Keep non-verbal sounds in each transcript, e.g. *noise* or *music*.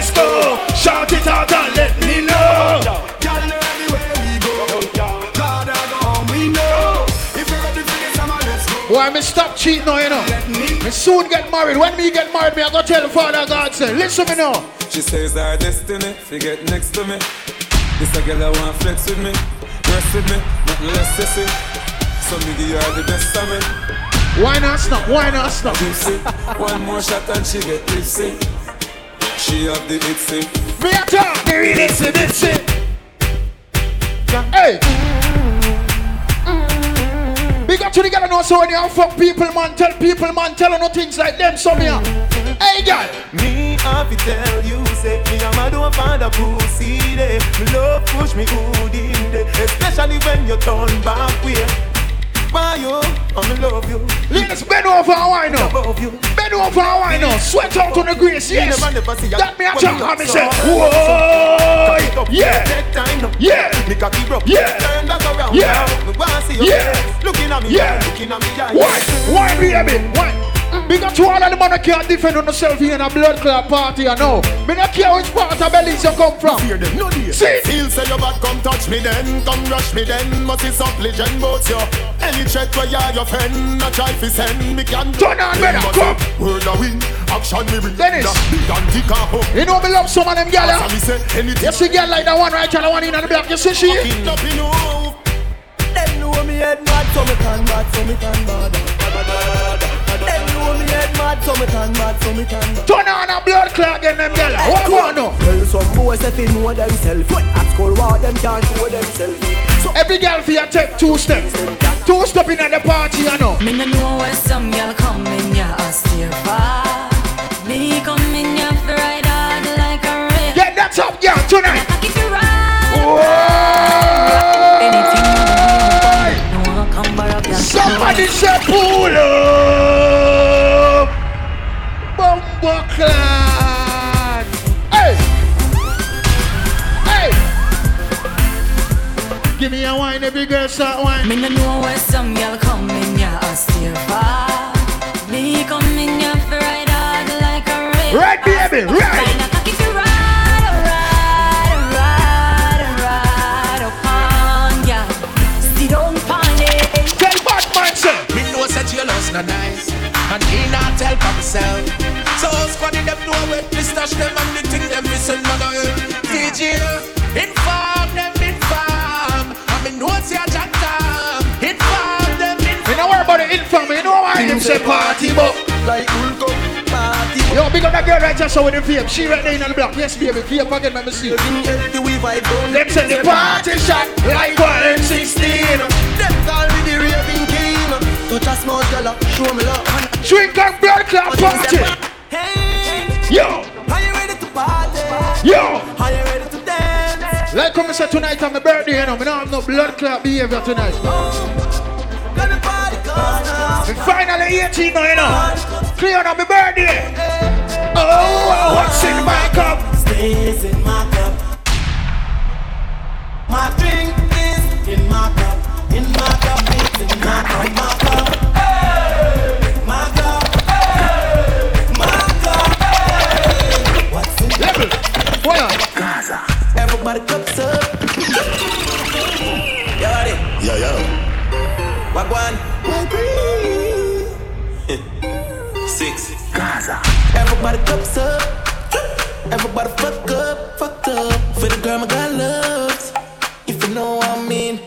let's go. Shout it out and let me know. Girl, everywhere we go. God, I go home, we know. If you're ready for this, I'm a let's go. Why me stop cheating now, you know? Me soon get married. When me get married, me I go tell the Father God say, listen to me now. She says our destiny, she get next to me. This a girl I want flex with me, rest with me, nothing less sissy. So me give her the best of me. Why not stop? Why not stop? Tipsy, one more shot and she get tipsy. She have the itsy. Me a talk, me read it, see this shit. Hey. Big up to the girl and so when you fuck people, man, tell people, man, tell her no things like them, so me a. Hey, girl. Me have to tell you, say me and my don't find a pussy there. Me love push me good in there, especially when you turn back way. Why you? I'm love you. Ladies, bend over and wine now. Bend over and wine now. Sweat out on the grace, yes. never, never see a- That me a you and me say, whoa, up, yeah, Take time now. Yeah. Me cocky broke. Yeah. Turn back around. Yeah. now. Me wanna see your Yeah. Looking at me. Yeah. Looking at me. eye. wine, wine, baby, wine. Big up to all of the man that can't defend on themselves here in a blood clot party, you know. Me not care which part of Belize you come from. Fear them, no dear. See? Feel say your bad, come touch me then, come rush me then. Must be some legend bout you. Any threat where you are your friend, a try fi send me can. Turn on, brother, come. Word a win, action me bring. Dennis. That big and thick and home. You know me love some of them gyal. So yeah? me say anything. You see girl like that one right here, the one in the black, you see she? fucking up in move. Them know me head mad, so me can bad, so me can bad. Them know me head mad, so me can bad, so me can bad. Turn on a blood clot again, them gyal. What go on now? Tell some boys if they know themselves. At school, what them can't show themselves. So Every girl for you take two steps. Two step in at the party, you know. Me no know where some girl come in ya a steer far. Me come in ya fi ride hard like a rail. Get that up, girl, tonight. Like if you Whoa! anything you want, no one come back ya. Somebody say pull up. Give me a wine, every girl start wine. Me no know where some girl come in ya a steer far. Me come in ya fi ride hard like a rail. Right, baby, right. Not nice And me not tell for myself So squad in them know where me stash them And the thing them missing no go DJ say party, but like Hulk up, party. Yo, big up that girl right just so with the vape. She right there in the block. Yes, baby, vape again, let me see. Living healthy, we vibe down. Them say the party shot like one M16. Them call me the raving king. Touch a small girl, show me love. Drink and blood clot party. Hey, Yo, are you ready to party? yo. Are you ready to dance? Like come say tonight on my birthday, you know, me don't have no blood clot behavior tonight. Oh, let me party cause now. Me finally 18 now, you know. Clear on my birthday. Oh, what's in my cup? Stays in my cup. My drink is in my cup. In my cup, it's in my cup. My cup. Hey, my cup. Hey, my cup. Hey. What's in Level. Hold on. Everybody cups up. *laughs* Yo, ready? Yo, yo. Everybody cups up. Everybody fuck up, fuck up. For the girl my God loves. If you know what I mean.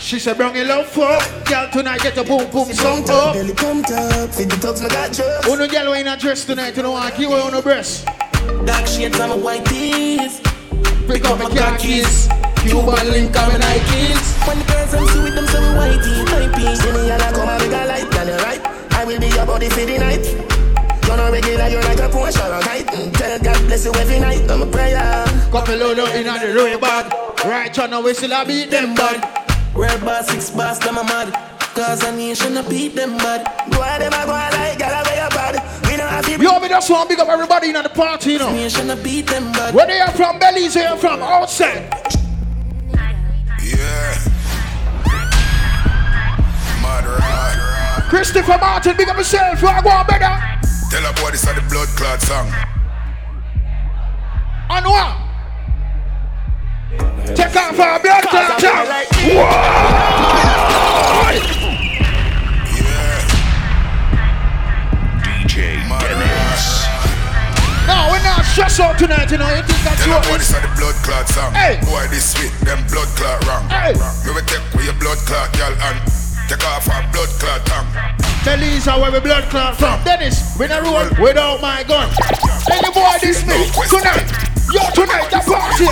She said, bring it love for Girl, tonight get a boom boom song up. Belly pumped up. See the thugs my God trust. Who no girl in a dress tonight, you know what? Her on the breast. Dark shades on my white tees. Pick up my car keys. Cuban link on my Nikes. When the girls I'm with them, so we white tees, white tees. See me and I come and make a light, girl, you right. I will be your body for the night. You're not regular, you're like a Porsche or a kite. Tell God bless you every night. I'm a prayer. Couple load up in the road bad. Right on, now we still a beat them bad. Red bar, six bars, them a mad. Cause a nation a beat them bad. Go on, them a go on like gal away your bad. We don't have to Yo, me just want to big up everybody in the party, you know. Nation a beat them bad. Where they are from, Belize, they are from outside. Yeah. Mad ride. Christopher Martin, big up yourself. Where I go on, better. Tell a boy this is the blood clot song. And what? Take off our blood clot tongue. DJ Dennis. No, we're not stressed out tonight, you know. You think that's Tell what them what this this are the blood clot song. Hey. Boy, this sweet, them blood clot wrong. Hey. Me will take with your blood clot, girl, and take off our blood clot tongue. Tell Lisa where we blood clot from. Dennis, we not roll without my gun. Any boy this me tonight. Yo, tonight the party.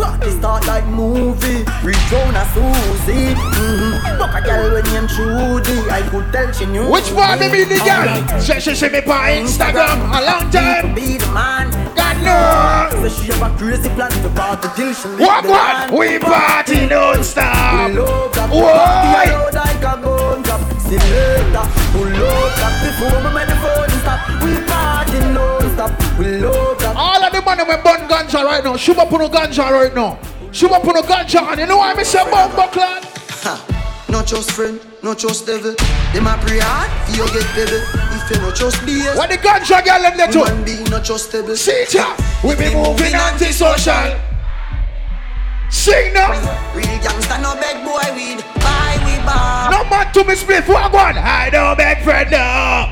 Party start like movie. Reach round a Susie. Mm-hmm. Fuck a girl when named Trudy. I could tell she knew. Which one me be the girl? Alright. Say she me on Instagram a long time. Be the man. Knows. So she have a crazy plan to party till she leave What what? We party don't We stop. love that party loud like a gun drop. See later, we love that before make the phone stop. We party non stop. We love that. All of the money we burn ganja right now. Shoot up on the ganja right now. Shoot up on the ganja and you know why me say bumbo clan? Ha. Not just friend, not trust devil. Them a pray hard, for you get devil. If you not just BS, What the ganja girl them human too? being not just devil. See ya. We be moving anti-social. Sing now. Real gangsta no beg boy weed. Buy we bar. No man to me split. What one? I don't beg friend no.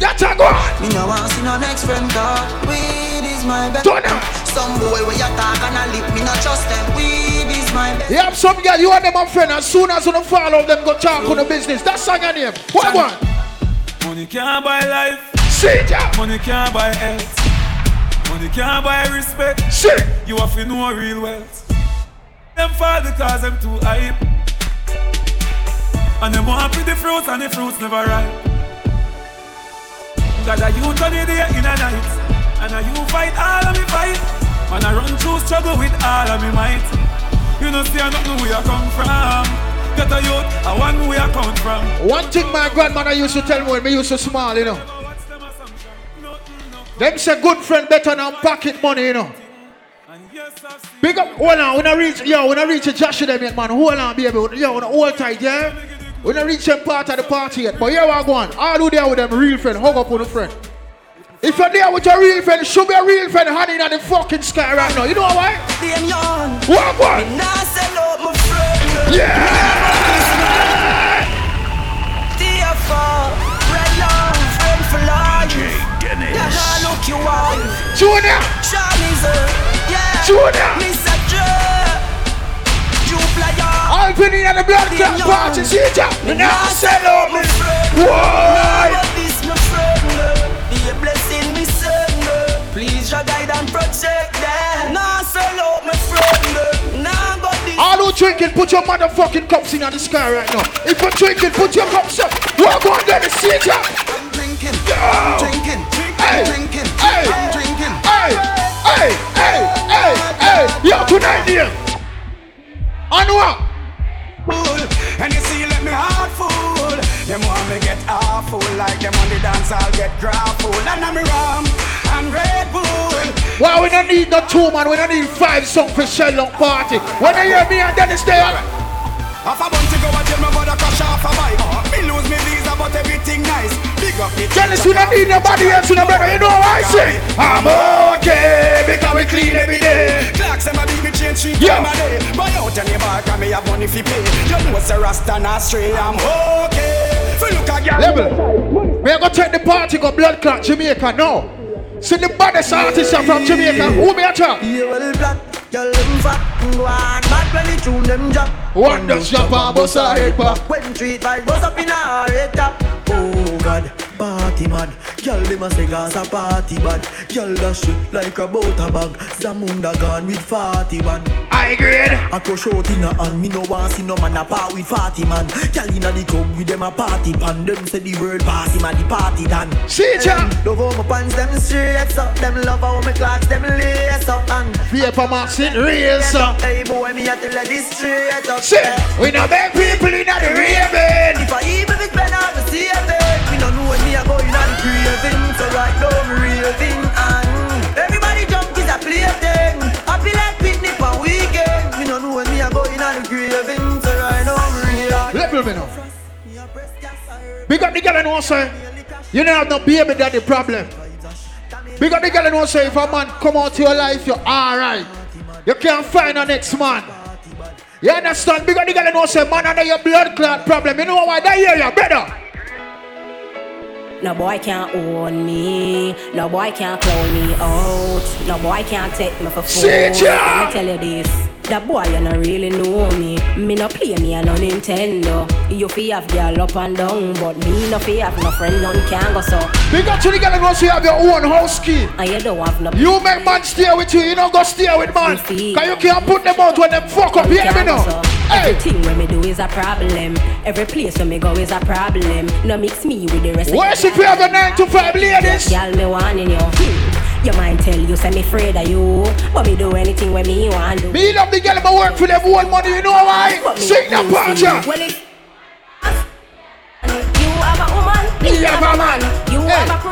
That's a go on. Me no want see no next friend cause weed is my best. Turn up. Some boy where you talk and I lip, me not trust them. Weed is my best. You have some girl, you and them a friend. As soon as you don't follow them, go talk on the business. That's song your name. What one? Money can't buy life, See ya. money can't buy health. Money can't buy respect. Sing. You have to know real wealth. Them fall because them too hype. And them want with the fruits and the fruits never ripe. Got a youth on the day in a night. And a you fight all of me fight. And I run through struggle with all of me might. You know see I nothing where I come from. Get a youth, I want where come from. One thing my grandmother used to tell me when me used to small, you know. Them say good friend better than pocket money, you know. Big up, hold on, when I reach, yo, when I reach a Joshua them yet, man, hold on, baby, yo, when I hold tight, yeah? When I reach them part of the party yet, but here I go on, all who there with them real friend, hug up on the friend. If you're there with your real friend, should be a real friend hanging in the fucking sky right now, you know why? Them young. What, what? Nah sell out my friend. Yeah! TFR. Red long, friend for life. Yeah, look you wife. Junior! Yeah. Junior! Mr. Joe. You player. All penny in the blood clot party, see ya! Me now sell out me. Why? Please, guide and protect them. Nah, sell out my friend. This. All who drinking, put your motherfucking cups in the sky right now. If you're drinking, put your cups up. Walk on there, see ya! I'm drinking. Yo! I'm drinking. Hey! I'm drinking. Hey! I'm drinking. Hey, hey, hey, hey, hey, yo, tonight what? Fool. And you see, let me heart full. Them want me get awful like them on the dance. I'll get grappled. And I'm rum and Bull. Why we don't need no two man, we don't need five song for Sherlock party. When they hear me and Dennis there, Half a bunch to go and tell about a crash off a bike. Me lose me visa, but everything nice. Big up the Dennis, we don't need nobody else in brother, you know what I say? I'm okay, because we clean every day. Clocks them a beat me change three Yeah. time a day. Buy out any bar, and me have money fi pay. You know it's a rasta not stray. I'm okay. Fi look a girl. Level. We are gonna take the party, go blood clot Jamaica, no. See the baddest artist from Jamaica, who me a talk? You will black, girl them fat, go on, bad when the tune them drop. One does bust a head pop. When treat like bust up in a red top. Oh God, party mad. Girl them a say Gaza party bad. Girl that shit like a butter bag. Zamunda gone with 41. I grade. I crush out in a hand, me no want see no man a part with 40 man. Girl inna the club with them a party pan. Them say the world him a the party done. See ya. Love how my pants them straight up. Them love how my clocks them lace up and. Paper marks in race up. Hey boy, me a tell her this straight up. See, we no beg people in the raving. If I even Ben out the saving, know when me a going the craving. So right now me raving and everybody jump is a. I feel like picnic on weekend. Me no know when me a going the craving. So right now me raving. Level me now. Big up the girl and also, you don't have no baby daddy problem. Because the girl know say if a man come out to your life, you're alright. You can't find a next man. You understand? Because the girl know say man under your blood clot problem. You know why that year you better. No boy can't own me. No boy can't clown me out. No boy can't take me for fool. Let me tell you this. That boy you not really know me. Me no play me and no Nintendo. You fi have girl up and down, but me no fi have no friend none can go so. Big up to the girl say you have your own house key. And you don't have no. You make man stay with you, you don't go stay with man. Cause you can't put them out when them fuck up, you hear me now? Everything when me do is a problem. Every place when me go is a problem. No mix me with the rest. the if you have a 9 to 5 ladies? Girl, me warning you. Hmm. You mind tell you, say me afraid of you. But me do anything when me want do. Me love the girl, but work for them whole money, you know why? Sing the part, yeah. Well, if you have a woman, me have a man. You have a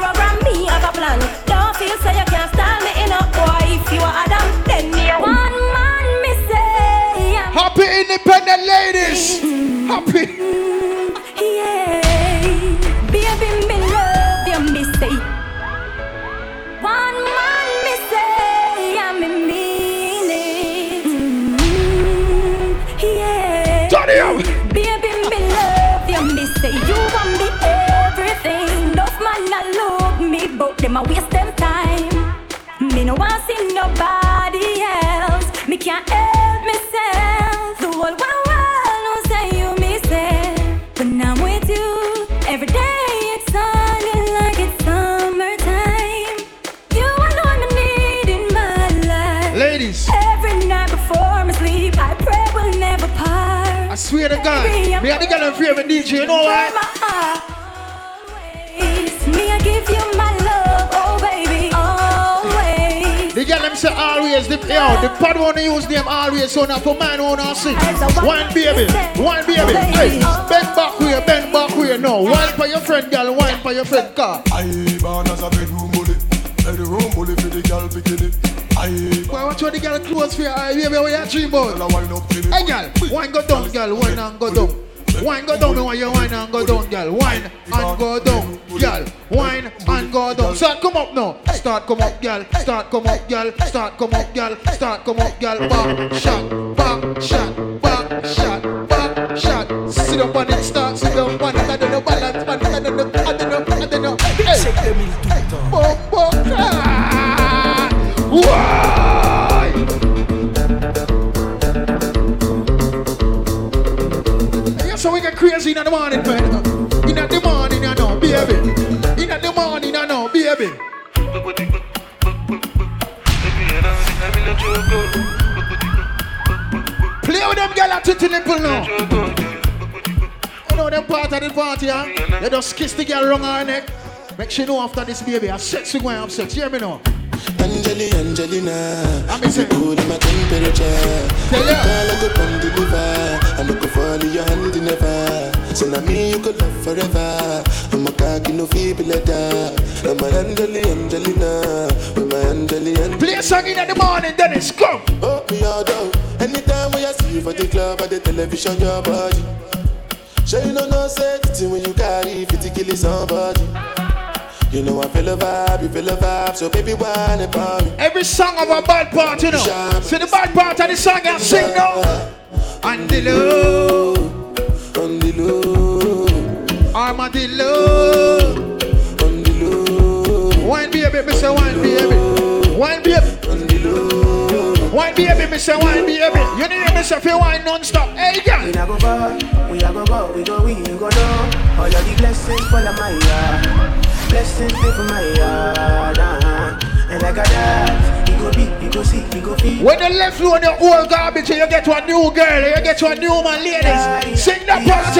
them always, so now for mine wanna sing. One baby, one baby, hey, bend back here, bend back here, no. Wine for your friend, girl, wine for your friend, car. I born as a bedroom bully, bedroom bully for the girl bikini. I Why want you the girl close for your eye, baby, what you dream about? born a wind up till Hey girl, wine go down, girl, wine and go down. Wine go down, want you wine and go down, girl. Wine and go down, girl. Wine and go down. Start come up now. Start come up, girl. Start come up, girl. Start come up, girl. Start come up, girl. Back shot, back shot, back shot, back shot. Sit up on it, start sit up on it. I don't know balance, man. I don't know, I don't know, I don't know. Hey, boom, boom, ah. Why? So we get crazy in the morning, man. In the morning, I know, baby. In the morning, I know, baby. Play with them girl at the nipple now. You know them part of the party, huh? They just kiss the girl wrong her neck. Make sure you know after this baby, I sex we going have sex. Hear me now. Angeli, Angelina, I'm cool in my temperature. Tell ya. Girl, I go come deliver. I look for your hand never. So now me you could love forever. I'm a cocky no feeble letter. I'm my Angeli, Angelina. With my Angeli, Angelina. play a song in the morning, Dennis. Come. Oh, me all down. Anytime when I see you for the club or the television, your body. Sure you know no safety when you carry 50 kill it, somebody. You know I feel a vibe, you feel a vibe, so baby whine about me. Every song of a bad part, you know. See the bad part of the song and sing now. And the low, On the low, armadillo. on low, Wine baby, me say wine baby. Wine baby. on low. Wine baby, me say wine baby. You need me say feel wine non-stop. Hey girl. We a go go, we a go go, we go we, go know. All of the blessings fall on my yard. Blessings stay for my yard. Uh-huh. And like a that, you go big, you go see, you go feel. When you left you on your old garbage, you get to a new girl, you get to a new man, ladies. Sing that part.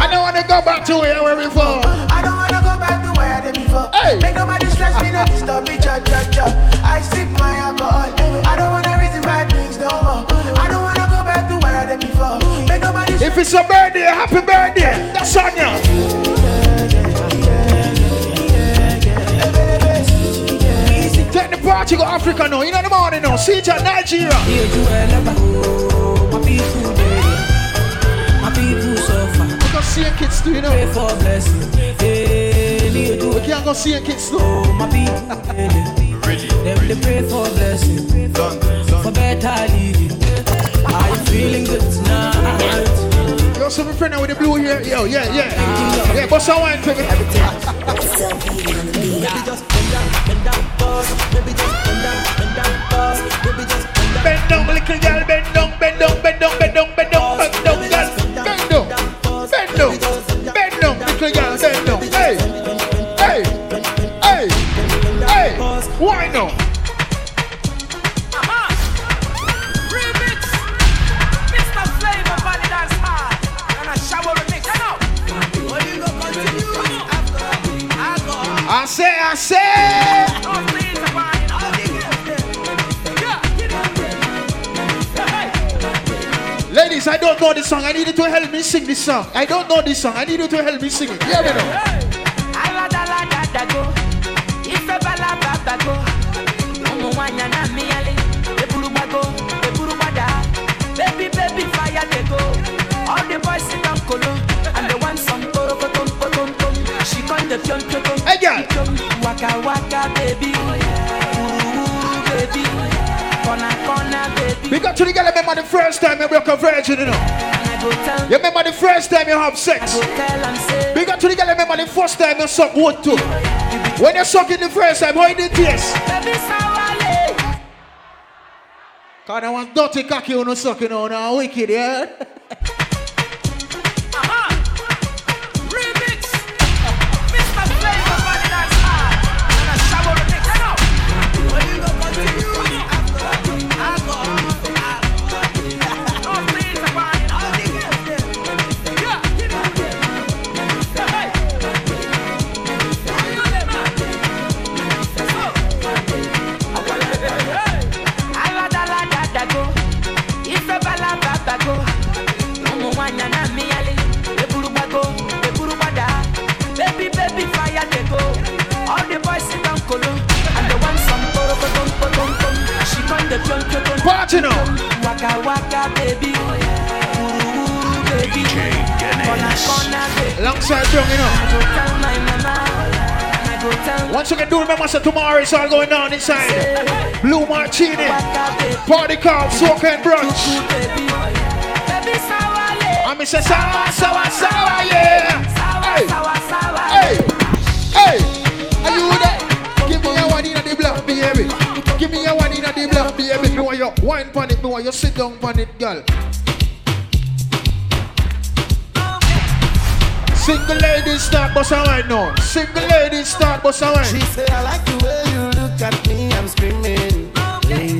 I don't want to go back to where we were before. I don't wanna go back to where I did before. Hey. Make nobody stress me, no disturb me, cha cha cha. I sip my alcohol. I don't wanna reason bad things no more. I don't wanna go back to where I did before. Make nobody If it's a birthday, happy birthday. That's on you. Take the party go Africa now. You know the morning now. See it at Nigeria. Dear Joel, oh, my people there, my people suffer. Because kids too, you know. Pray for blessing. Any you do. We can't go see a kids though. Oh, my people, them they pray for blessing, for better living. Are you feeling good tonight? Yo, so my friend now with the blue here. Yo, yeah, yeah. Yeah, bust a *laughs* wine for This song. I need you to help me sing this song. I don't know this song. I need you to help me sing it. Yeah, me know. First time you broke a virgin, you know. You remember the first time you have sex. We got to the girl, remember the first time you suck wood too. When you suck it the first time, how it did sawale. Cause I want dirty cocky on the suck, you know, now wicked, yeah? *laughs* pion, pion, Party now. Waka, waka, baby. Ooh, baby. Corner, corner, baby. Alongside Young, you know. I go tell my mama, and I go tell Once again, do remember, so tomorrow it's all going down inside. Blue Martini, party called Soca and Brunch. baby. Baby, sawale. And me say, sawa, sawa, sawa, yeah. Hey, hey, hey. Are you there? Give me a one in the black, baby. Give me a one in the baby. Me want you wine pan it, me want you sit down pan it, girl. Single ladies start bust a wine now. Single ladies start bust a She say, I like the way you look at me, I'm screaming. Baby,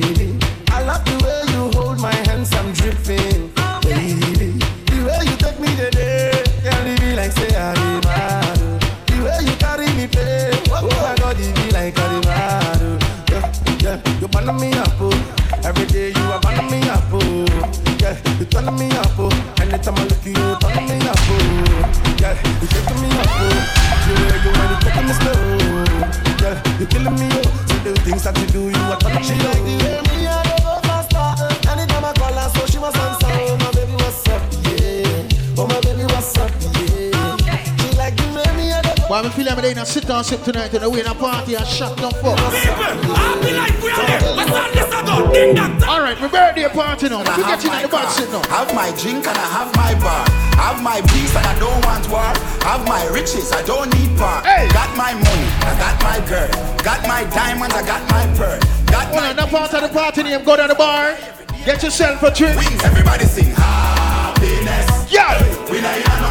feel like me dey sit down sip tonight and we in a party and shut down fuck. People, I'll be like we are there. What's on this ago? Ding dong. Alright, my birthday party now. And I We have get in the bad car, sit now. have my drink and I have my bar. Have my peace and I don't want war. Have my riches, I don't need part. Hey. Got my money, I got my girl. Got my diamonds, I got my pearl. Got Well, my that part of the party name, go to the bar, get yourself a drink. wings, everybody sing happiness. Yeah, We not hear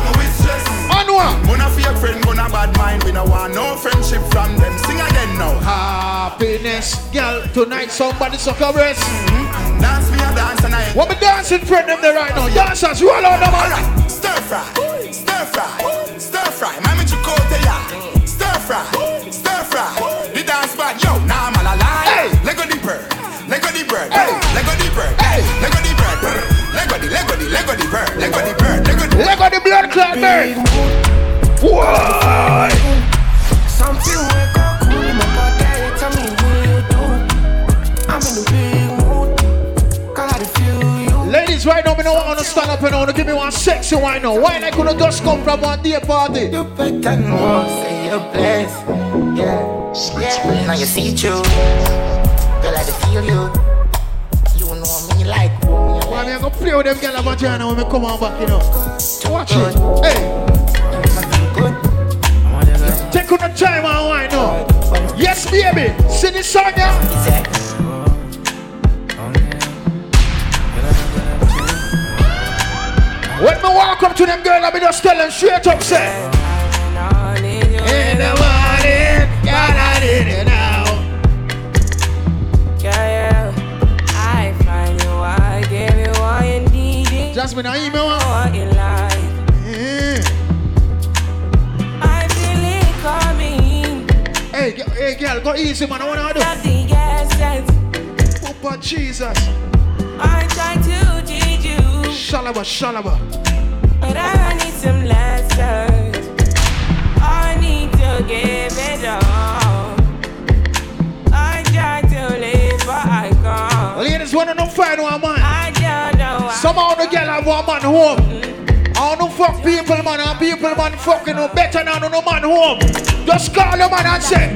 nothing with stress. on one. Gonna fake friend, gonna bad mind. We no want no friendship from them. Sing again now. Happiness, girl, tonight somebody suck a breast. Mm-hmm. Dance me a dance and I What me dancing friend them there right now? Dancers, roll out them. Alright, stir fry, stir fry, stir fry. Mami chicote ya, stir fry, stir fry. The dance band, yo, nah man a lie. Hey. Lego the bird, Lego the bird, Hey. Lego the bird, Hey. Lego the bird, brr. Lego the, Lego the, Lego the bird, Lego the Lego the. Let go the blood clot bird. Why? Something wake up cool in my body. Tell me what you do. I'm in the big mood. Gotta feel you. Ladies, right now, me don't want to stand up and I want to give me one sexy wine now. Why I could have just come from one day party? You better know. Say your place. Yeah, yeah. Now you see through. Girl, I just feel you. You know me like. I go play with them girl vagina when me come on back, you know. Watch it. Hey. Take on the time and wine now. Yes, baby. Sing this song, yeah. When me walk up to them girl, I be just tell them straight up, say. In the morning, God, Jasmine, I email her. What you like. Yeah. I feel it coming. Hey, hey, girl, go easy, man. I wanna do. Essence. Papa Jesus. I try to teach you, Shalaba, shalaba. but I need some lessons. I need to give it all. I try to live, but I can't. Ladies, wanna know find one man. Home. I don't fuck people, man, and people, man, fucking no better than no man home. Just call the man and say,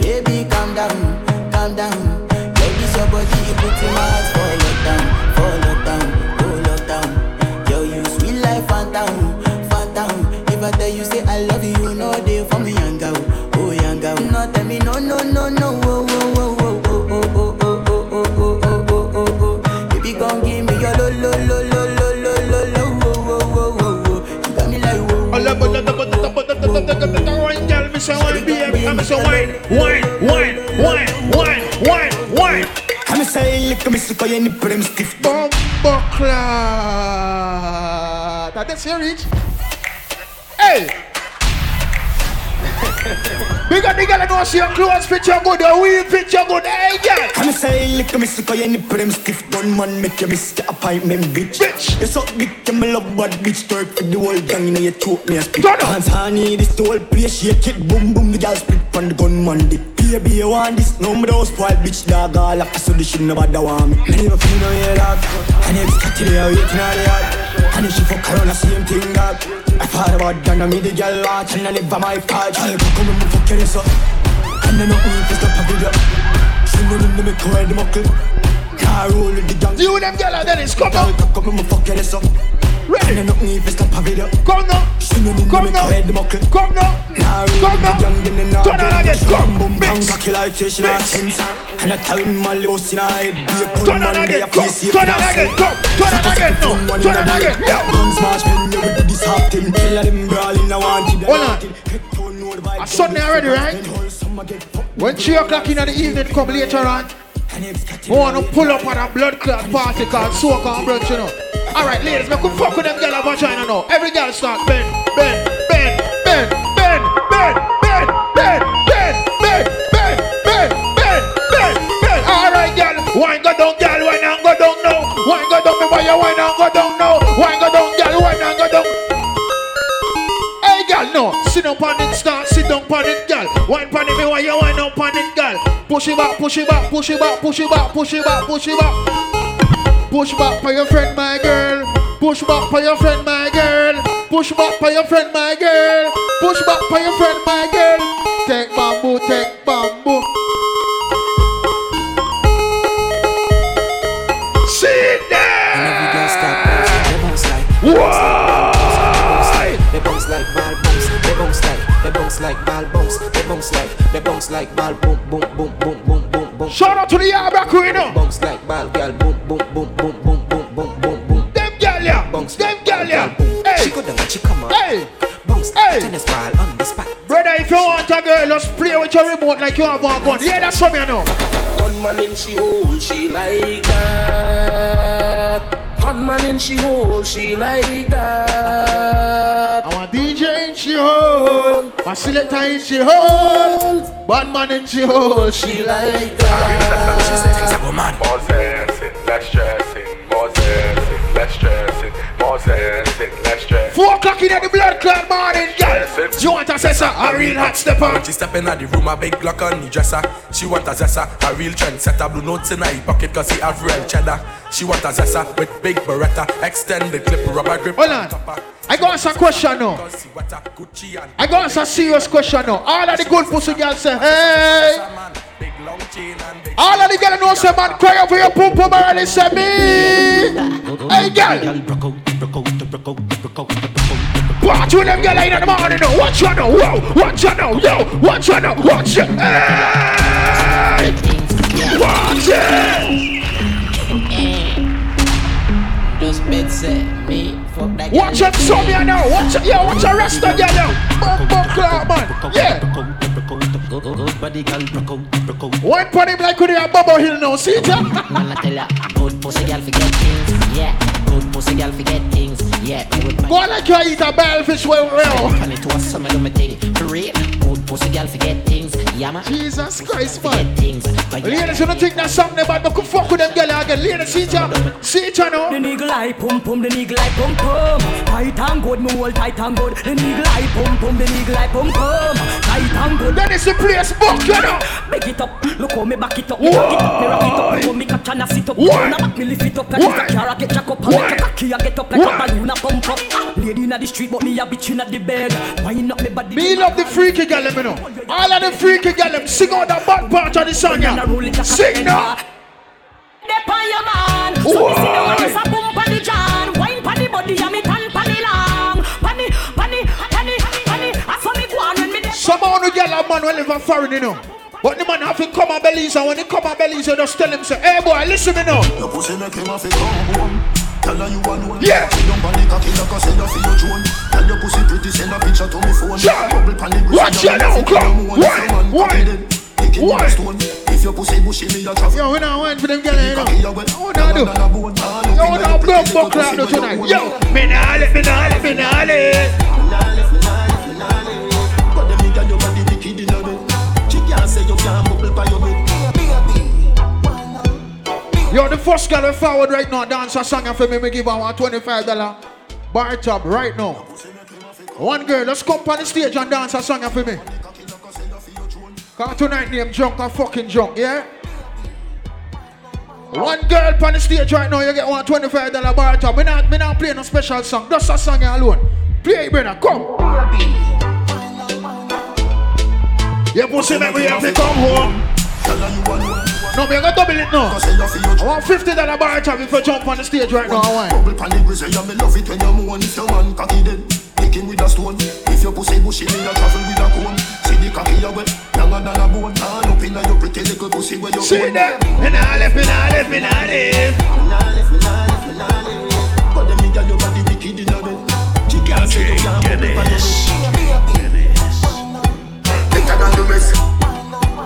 Baby, calm down, calm down. This your body, you put my heart for lockdown, for lockdown, oh lockdown. Yo, you sweet life, phantom, phantom. If I tell you say I love you, you know for me me say wine, baby, I me say wine, wine, wine, wine, wine, wine, wine. I'm say lick me sick of your nipple them stiff. Clot. Now that's here, Rich. Hey. *laughs* Big up the girl, know see your clothes fit you good, your weave fit you good. Hey, girl. I'm say lick me sick your nipple them stiff. Gunman make you miss the appointment, bitch. Bitch. You suck dick, you me love bad bitch. Twerk for the whole gang, you know you choke me a spit. Up. Dance honey, this the whole place shake it. Boom boom, the girl split from the gunman dick. Baby, you want this? No, me don't spoil bitch dog. All like so the shit nobody want me. Me never feel no yeah dog. And it's got to the on the yard. And if she fuck around, the same thing dog. I thought about that, and me the girl watch, and I live by my part. Girl, go come and fuck your up. And I know me if it's not a video. She know them, me call the muckle. Car roll with the gang. You and them girl, and then it's come up. go come and fuck your ass up. And I Ready? know me if it's not a video. Come now. She know them, Come me now. call the muckle. Come now. Now Come now. Turn on again. Come. Boom, bang, Mix. cocky like fish in a sense. And I tell him my loss in a head. Be a Turn on gunman, be again. a Come. place safe Turn in a on again. cell. Come. Turn on again. No. Turn on again. Yeah. Guns smash men, you do this half thing. Kill them brawling, I want it. Hold on. A Sunday already, right? When 3 o'clock in the evening come later on, I want to pull up at a blood clot party called Soak on Blood, you know. Alright, ladies, make we fuck with them girl of vagina now. Every girl start bend, bend, bend, bend, bend, bend, bend, bend, bend, bend, bend, bend, bend, bend, bend. Alright, girl, wine go down, girl, wine and go down now. Wine go down, me boy, you wine and go down now. Wine go down, girl, wine and go down. Hey, girl, no. Sit down on it, start. Push it back, push it back, push it back, push it back, push it back, push it back. Push back for your friend, my girl. Push back for your friend, my girl. Push back for your friend, my girl. Push back for your friend, my girl. Take bamboo, take bamboo. Bounce like ball bounce, they bounce like, they bounce like ball boom boom boom boom boom boom boom. Shout out to the Yabra crew, you know. Bounce like ball, girl, boom boom boom boom boom boom boom boom boom. Them gal, yeah. Bounce Them like gal, ball, girl, boom. She go down and she come up. hey. Bounce Hey. like tennis ball on the spot. Brother, if you want a girl, just play with your remote like you have one gun. Yeah, that's from you know. Gunman in she hole, she like that. Gunman in she hole, she like that. I want DJ in she hold, my selector in she hold, bad man in she hole. She She like that. More dancing, less stressing, more dancing, less stressing, more dancing, less stressing. four o'clock in the blood clot morning, girl. Dancing, You want a sessa, a real hot stepper. When she step in the room, a big Glock on the dresser. She want a zessa, a real trend setter. Blue notes in her pocket cause he have real cheddar. She want a zessa with big beretta. Extended clip, rubber grip. Hold on. I got answer question now. I got answer serious question now. All of the good pussy girls say, hey. All of the girls know say man cry for your pum pum already say me. Hey girl. Watch with them girl in the morning now. Watch you now. Whoa. Watch you now. Yo. Watch you now. Watch you. Hey. Watch it. Bed me fuck that Watch it, some you now. Watch it, yo. Watch the rest of you now. Bump, bump, clap, man. Yeah. One pon him like when you Bubble Hill now. See it? Man, I tell ya, good pussy girl forget things. Yeah, good pussy girl forget things. Yeah, Go like you eat a bellfish well, well. And it was some of them thing. For real, pussy girl forget things. Yeah, man. Jesus Christ, man. Forget things. But yeah, Ladies, you don't think that's something bad, but could fuck with them girl again. Ladies, see it? See it, you know? The nigga eye pum pum, the nigga eye pum pum. Tight and good, me hold tight and good. The nigga eye pum pum, the nigga eye pum pum. Tight and good. Then it's the place book, you know. Big it up, look how me back it up. Me back it up, me rock it up. Look how me catch and I sit up. Why? Now back me lift it up like it's a car. I get jack up and make a cocky. I get up like a balloon. I pump up. Lady inna the street, but me a bitch inna the bed. Wind up me body. Me love the freaky girl, you know. All of the freaky girl, them sing out the bad part of the song, yeah. Sing now. Dep on your man. So me sit down and just a boom pon the John. Wine pon the body and me tan pon the long. Pon the, pon the, pon the, pon the. I saw me go on when me dep. Some of the girl a man will live a foreign, you know. But the man have to come and bellies, and when he come and bellies, you just tell him, say, hey boy, listen me now. Your pussy make him have to come home. Tell her you alone. Yeah. Sit down pon the cocky like a seller for your drone. Tell your pussy pretty, send a picture to me phone. Yeah. Bubble pon the Watch you now, come. Why? Why? Why? If your pussy bushy, me a traffic. Yo, we not wine for them girl, you know. What I do? Yo, we not blow buck like no tonight. Yo, me nah let, me nah let, me nah let. But them nigga your body wicked in a bed. She can't say you can't bubble by your bed. Yo, the first girl we forward right now, dance a song for me, me give her one $25 bar top right now. One girl, let's come on the stage and dance a song for me. Cause tonight name drunk or fucking drunk, yeah? One girl on the stage right now, you get one $25 bar top. Me not, me not play no special song, just a song alone. Play it, brother, come. Your pussy make me have to come home. No, me gonna double it now. I want fifty dollar bar top if you jump on the stage right now. I. Bubble pon the grizzly, and me love it when you moan. If your man cocky dead, him with a stone. If your pussy bushy, me a travel with a cone. See the cocky you wet, younger than a bone. Turn up inna your pretty little pussy where you See that? Me nah left, me nah left, me nah left. But them nigga your body wicked in a bed. She can't say you can't bubble pon your bed. Better than the rest.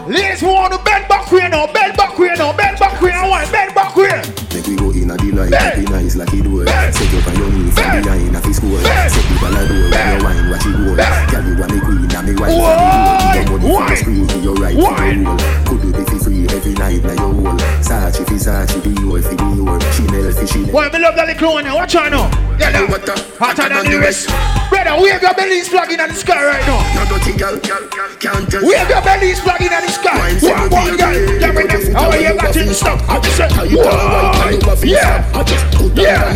Ladies, we want to bend back here now, bend back here now, bend back here. I want bend back here. Make we go in a the light, happy nice like it do. Set you on your knee from behind fi score. Set people a door when you wine, watch it roll. Girl, you a me queen and me wife and me. Give your money for the screw, give your right for the roll. Could do the every night na your hole. Sachi fi Sachi, the your fi the your. Chanel fi Chanel. Boy, me love that little one now. Watch out now. Yeah, now. Hotter than the rest. Brother, wave your bellies flagging in the sky right now. No dirty girl, girl, girl, can't tell. Wave your bellies flagging in the sky. One, one, girl. Give me them. How you got it stuck? I just said, whoa. Yeah. Yeah.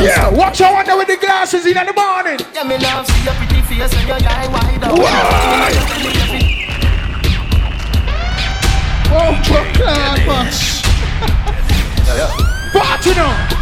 Yeah. Watch out under with the glasses in the morning. Yeah, me love see your pretty face and your eye wide out. Why? Oh, chocolate, Party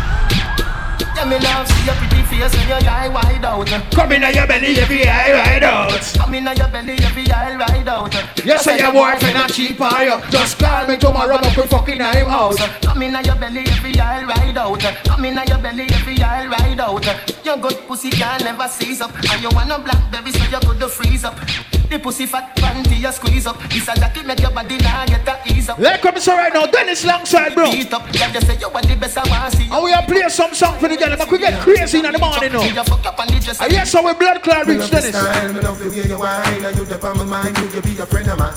now. Yeah, me love see your pretty face and your eye wide out. Come in your belly, every eye right out. Come in your belly, every eye right out. Yes, say your boyfriend a cheap you? Just call me tomorrow, but we fucking him out. Come in your belly, every eye right out. Come in your belly, every eye right out. Your good pussy can never seize up, and you want a blackberry so you could freeze up. The pussy fat panty you squeeze up. This a jacket make your body now get a ease up. Let come so right now, Dennis Longside, bro. Beat up, yeah, just say you are the best I want see. And we are play some song for the girl, but we get crazy in the morning now. You fuck up on the dress. And yes, so we blood clot rich Dennis. Me love the way you whine, and you dip on my mind. You be a friend of mine.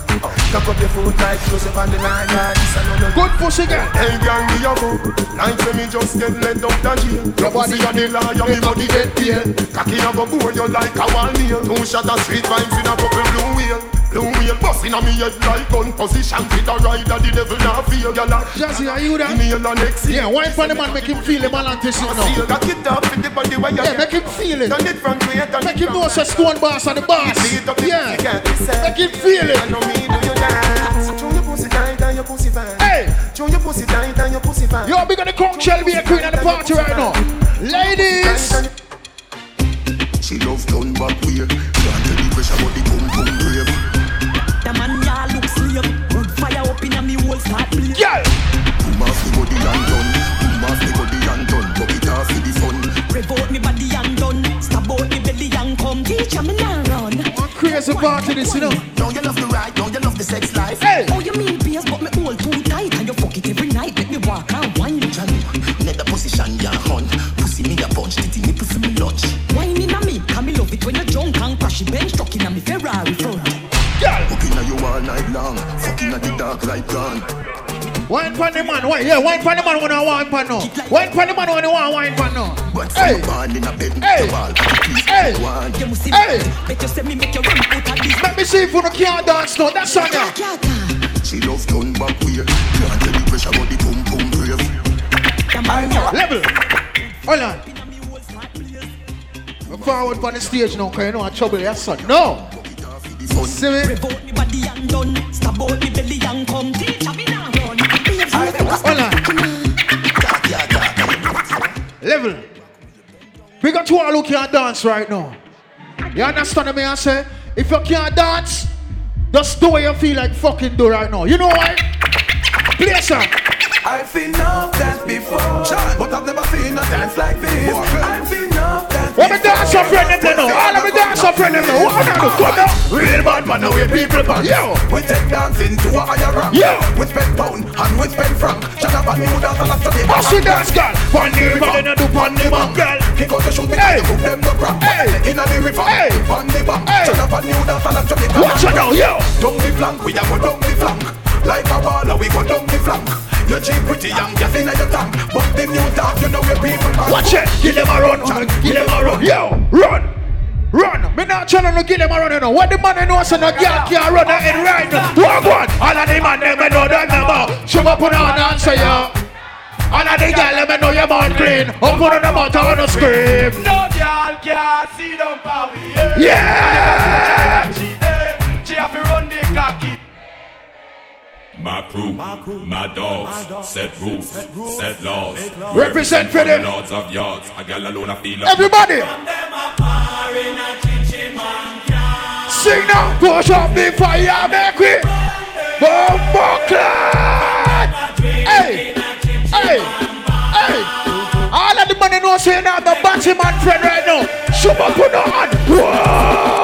Up your foot like close up on the line, yeah, this a no no. Good pussy girl. Hey, gang, me a go. Like say me just get let out the jail. Your body a the liar, me body get paid. Cocky a go bore you like a wall nail. Two shot of sweet vibes in a couple blue wheel. Blue wheel bust inna me head like gun position. Fit a rider, the devil not feel. A Jazzy, are you that? a next Yeah, wine for the man, make him feel him Atlantis, you know. Seal, cock it up with the body where you Yeah, make him feel it. Turn it from way, turn Make him know say Stone Boss are the boss. Beat up the Yeah, pussy, can't be said. make him feel I it. know me do you dance. Show your pussy tight and your pussy fine. Hey, Show your pussy tight and your pussy fine. yo, big on the conch shell a queen at the party right now. Ladies, you know. Don't you love the ride? Don't you love the sex life? Hey, Oh, you mean pierce, but me hold too tight. And you fuck it every night. Let me walk and wine. Let the position ya hunt. Pussy me a punch. Titty nipple for me lunch. Wine in a me. Can me love it when you drunk and crash it. Bench truck in a me Ferrari front. girl, Fucking at you all night long. Fucking at the dark like gone. wine for the man, wine, yeah, wine for the man when I want for no. Wine for the man when I want wine for no. But Hey, in a bed, Hey. the wall, please, Hey. one. You must see Hey. Me. Bet you say me make you run out of this. let me see if you can't dance now. That's on ya. She love done back weird. Can't tell the pressure but the boom boom brave. Level. Hold on. Look forward for the stage now, cause you know I trouble your son. No. See me? Rev out me body and done. Stab out me belly and come. Teach me now run. Hold on. Level. We got to all who can't dance right now. You understand me? I say, if you can't dance, just do what you feel like fucking do right now. You know why? Play some. I've been off dance before, but I've never seen a dance like this. I've dance What me dance up friend them know? All of me dance up friend them know. What I do? Come now. Real bad man, now we people pan. Yo. We take dancing to a higher rank. Yo. We spend pound and we spend franc. Shut up and new dance and after the Bust it dance, girl. Pon the river, then you do pon the bank, girl. Kick out the shoot, Hey. hey. them no crack. Hey. Inna the river, Hey. on the bank. Hey. Shut up and new dance and after the Watch it now, yo. Down the flank, we a go down the flank. Like a baller, we go down the flank. You're cheap, pretty young, gas inna your tank. But the new dance, you know where people pan. Watch it. Give them a run, man. Give them a run. Yo, run. Run. Me not trying to give them a run, you know. What the man know say no girl can't run that in right now. Walk one. All of the man them me know them number. Show up on on and say yo. All of the girl them me know your man clean. Up on the mouth and no scream. No girl can see them power. Yeah. She My crew, my, dogs, set rules, set laws. Represent for them. Lords of yards, a gal alone I feel Everybody. Sing now. Push up the fire, make we. Bumbo clad. Hey. Hey. Hey. All of the money know say now the Batman friend right now. Super put on. Why?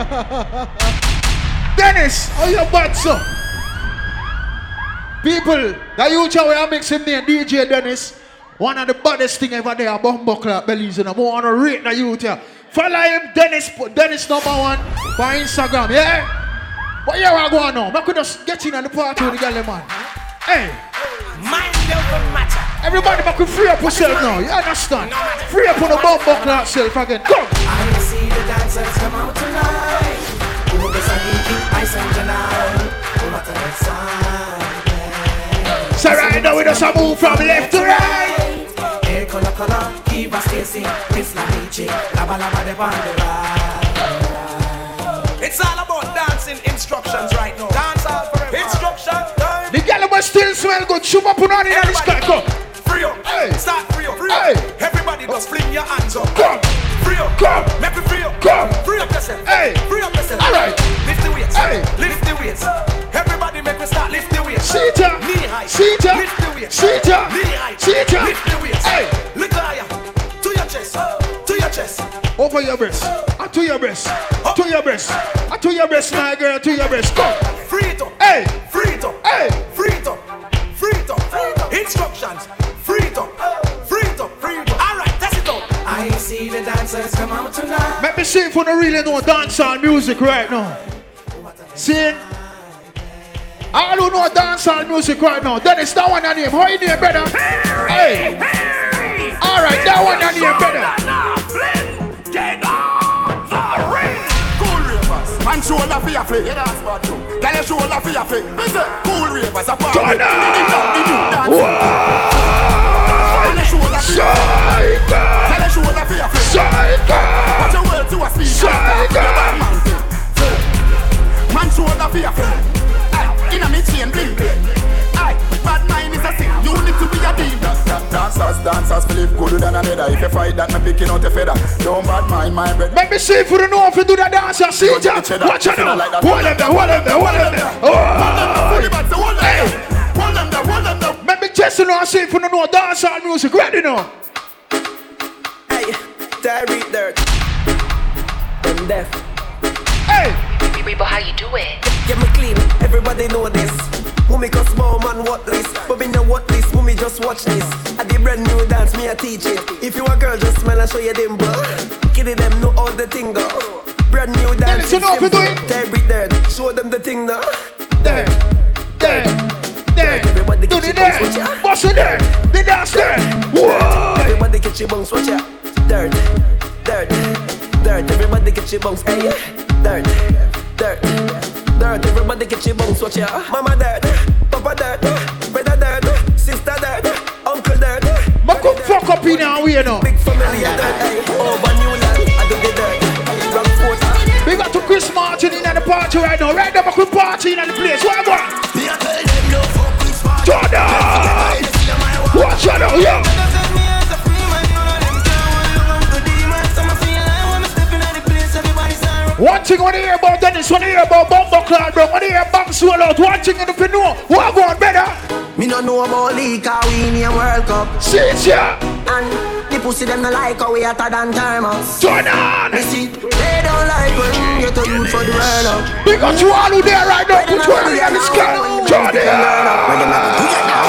*laughs* Dennis, how you bad so? People, that you chow are mixing me and DJ Dennis. One of the baddest thing ever there, Bumbo Clap Bellies, and I want to rate the youth here. Follow him, Dennis, Dennis number one, by Instagram, yeah? But here I go now. I could just get in on the party with the girl, man. Hey. Mind over matter. Everybody back free up yourself now, you understand? Free up on the Bumbo Clap self again. Come. I see the dancers come out tonight. Who the Saniki, I send tonight. What a excitement. So right now we just move from left to right. Hey, color, color, Eva Stacy, Miss Lamichi, Laba Laba de Bandera. It's all about dancing instructions right now. Dance all forever. Instructions time. The girl must still smell good. Shoot up on in the sky. Come. Free up. Hey. Start free up. Free Hey. Everybody just fling your hands up. Come. Free up. Come. Make me free up. Come. Free up yourself. Hey. Free up yourself. All right. Lift the weights. Hey. Lift the weights. Everybody make me start lift the weights. Sita. Knee high. Sita. Lift the weights. Sita. Knee high. Sita. Lift the weights. Hey. Look higher. To your chest. To your chest. Over your breast. And to your breast. To your breast. And to your breast, my girl. To your breast. Come. Let me see if you don't really know dancehall music right now. See? I don't know dancehall music right now. That is that one your name. How you name, brother? Hey. Alright, that one your name, brother. Cool ravers, man shoulder for your flick. Yeah, that's what too. Girl, your shoulder for your flick. Me say, cool ravers, a part. Turn The new dance. Girl, shoulder for your flick. Dancers, dancers, Philip gooder than another. If you fight that, me picking out a feather. Don't bad mind my bread. Let me see if you don't know if you do the dance. I see it. yeah. Watch out now. Hold them there, hold them there, hold them there. Oh. Hey. Let me test you now. See if you don't know dancehall music. Ready now. Hey, Terry Dirt. Them deaf. Hey. Baby, but how you do it? Get me clean, everybody know this. Mummy cause small man what this. But me no what this, mummy just watch this. I did brand new dance, me I teach it. If you a girl, just smile and show you them bro Kiddie them know all the thing go Brand new dance, know if you do it. Terry Dirt, show them the thing now there, there Everybody Do the your ya. Bust it there, the dance there. Whoa. Everybody catch your bones, watch ya. Dirt, dirt, dirt. Everybody catch your bones, hey eh, Dirt, dirt, dirt Everybody catch your bones, watch ya Mama dirt, Papa dirt Brother dirt, sister dirt Uncle dirt Ma come fuck up in here, we know. Big family of dirt, hey Over New Land, I do the dirt Rockford We got to Chris Martin in the party right now. Right now, we could party in the place. What I want? Jordan! Watch out now, yo! One thing when you hear about Dennis, when you hear about Bumbo Cloud, bro, when you hear Bang Swallow out, one thing if you know, what I want better? Me no know about league, cause we in a World Cup See it, yeah! And the pussy them no like how we hotter than thermos Turn on! Me see, they don't like when you get a youth for the world up We got you all who there right now, put one in the sky. Turn it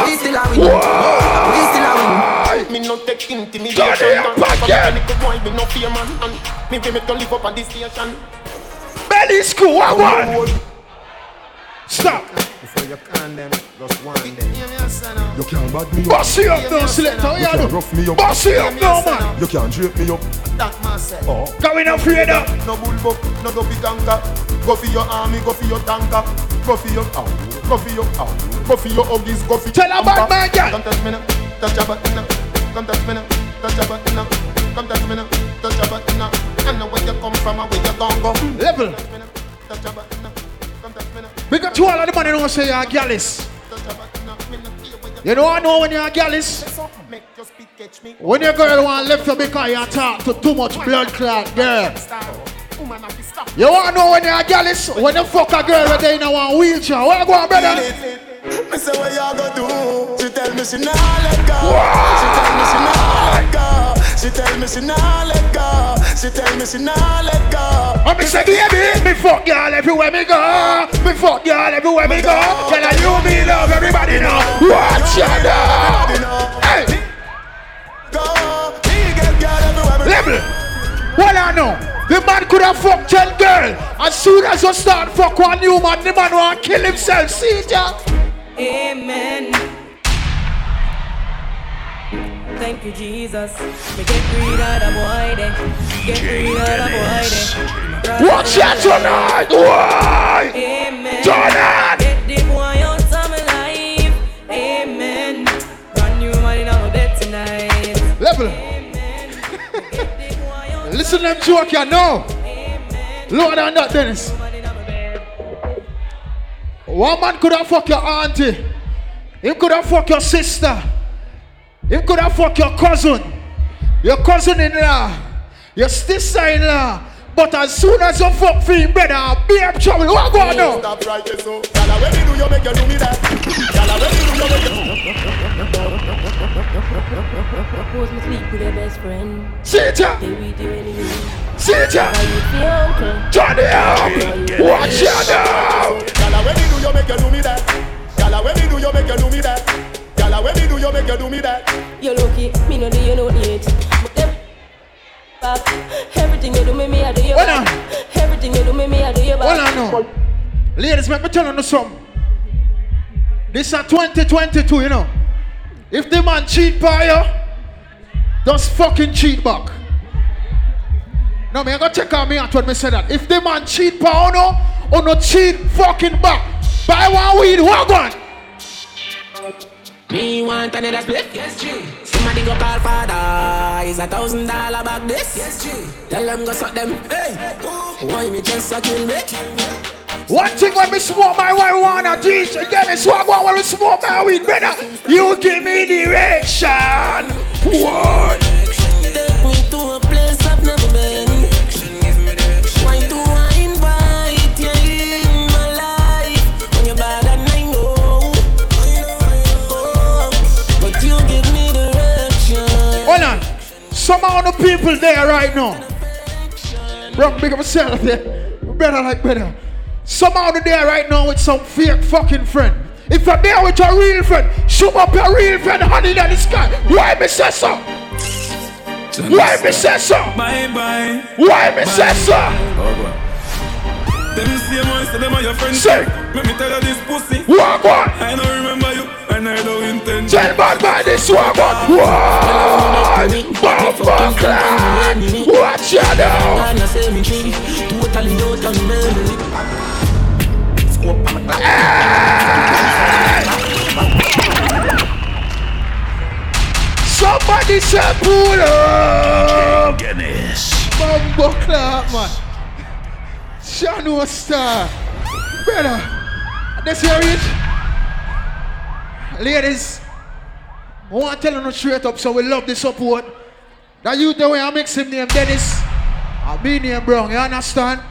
We still a win We still a win Me no take intimidation. it up again. Little boy, me no fear man. And me we make to live up on this station. Belly school, what I want? Stop! Before you can them, just one them. You can't bad me up. Boss you up now, selector, You you can't do. rough me up. Boss you up now, man. You can't drape me up. That man said. Oh. Going up afraid of. No bullbuck, no go big anchor. Go for your army, go for your tanker. Go for your ow, go for your ow, go for your huggies, go for Tell a bad man, girl. Come touch me now, touch your button now. Come touch me now, touch your button now. Come touch me now, touch your button now. I know where you come from and where you gon' go. Level. Touch your button now. Come touch me now, We got you all of the money don't say you're a gallus. touch your button now. Me no care where you You know I know when you're a gallus. make your speed catch me. When your girl want left you because you talk to too much blood clot girl. Woman have to stop. You want to know when you're a gallus? When you fuck a girl when they in a wheelchair. Where going, brother? Me say what y'all go do? She tell me she nah let go. She tell me she nah let go. She tell me she nah let go. She tell me she nah let go. I'm say, baby, me fuck y'all everywhere me go. Me fuck y'all everywhere me go. Tell her you me love everybody know. Watch out now. Hey, Go. He get girl everywhere me level. What I know? The man could have fucked 10 girl. As soon as you start fuck one new man, the man want kill himself. See yeah? Amen. Thank you, Jesus. We get rid of the boy there. Get rid of the boy there. Watch out tonight. Why? Amen. Jordan. Get the boy out of my life. Amen. Brand new man in our bed tonight. Level. Listen to them joke, you know. Lower than that, Dennis. One man could have fucked your auntie. He could have fucked your sister. He could have fucked your cousin. Your cousin-in-law. Your sister-in-law. But as soon as you fuck for him, brother, be up trouble. What go on now? Stop right there, so. Gyal, when me do you make you do me that? Gyal, when me do you make you? Suppose me sleep with your best friend. See it. They we do anything. Satan, Johnny out, watch out now. Gala, when me do you make you do me that? Gala, when me do you make you do me that? Gala, when me do you make you do me that? You lucky, me no do you no need. Everything you do me, me I do you back. Everything you do me, me I do you. Hold on now. Ladies, let me tell you something. This is 2022, you know. If the man cheat by you, just fucking cheat back. No, me I gotta check out me out when me say that. If the man cheat by you, no, or no cheat fucking back. Buy one weed, walk on. Me want another split? Yes, G. Somebody go call father. Is a thousand dollar back this? Yes, G. Tell them go suck them. Hey, why me just suck a kill? One thing when me smoke my marijuana, teach again, it's what one when we smoke my weed, brother. You give me direction. What? Some of the people there right now. Bro, big up yourself there. Better like better. Some of the there right now with some fake fucking friend. If you're there with your real friend, shoot up your real friend, honey, in the sky. Why me say so? Why me say so? Bye bye. Why me say so? Them so them your friends. Say. Let me tell you this pussy. Walk on. I don't remember you, and I don't intend. Tell bad man this walk on. One. Bumper clap. Watch you now. And I say me tree, totally out of memory. Scope on my Somebody say pull up. Guinness. Bumbo clap, man. Shano star. Brother. That's hear it? Ladies, I want to tell you straight up, so we love the support. That you the way I mix him name Dennis. I be name Brown, you understand?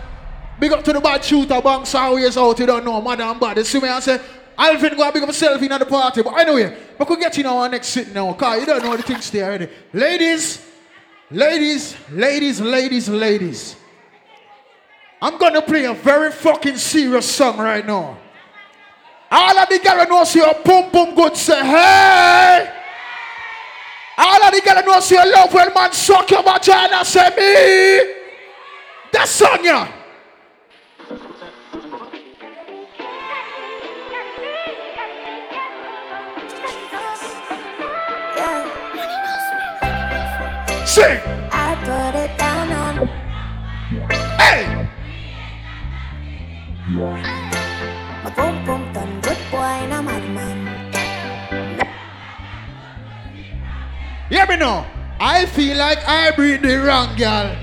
Big up to the bad shooter, banks always out, you don't know, madam bad. You see me, I say, Alvin go and big up himself in the party. But anyway, we could get in our next sitting now, cause you don't know the things there already. Ladies, ladies, ladies, ladies, ladies. I'm gonna play a very fucking serious song right now. All of the girls know see your boom boom good say hey. All of the girls know see your love when man suck your vagina say me. That's song yeah. Sing. I put it down on. Hey. Hear me now. I feel like I breathe the wrong girl.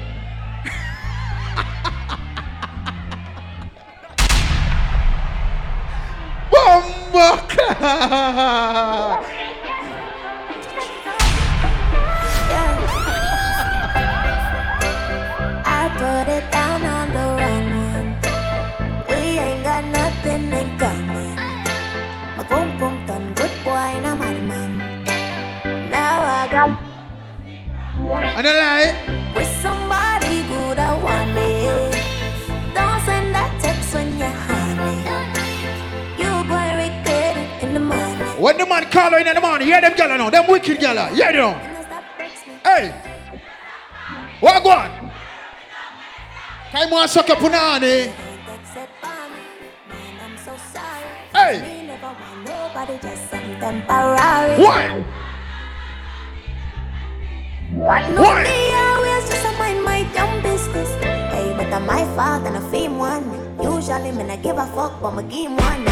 Wicked gyal, hear them. Hey, what go on? Time one suck up punani. Hey. Why? Why? a. Hey, but I'm my fault and a fame one. Usually, me not give a fuck, but my game one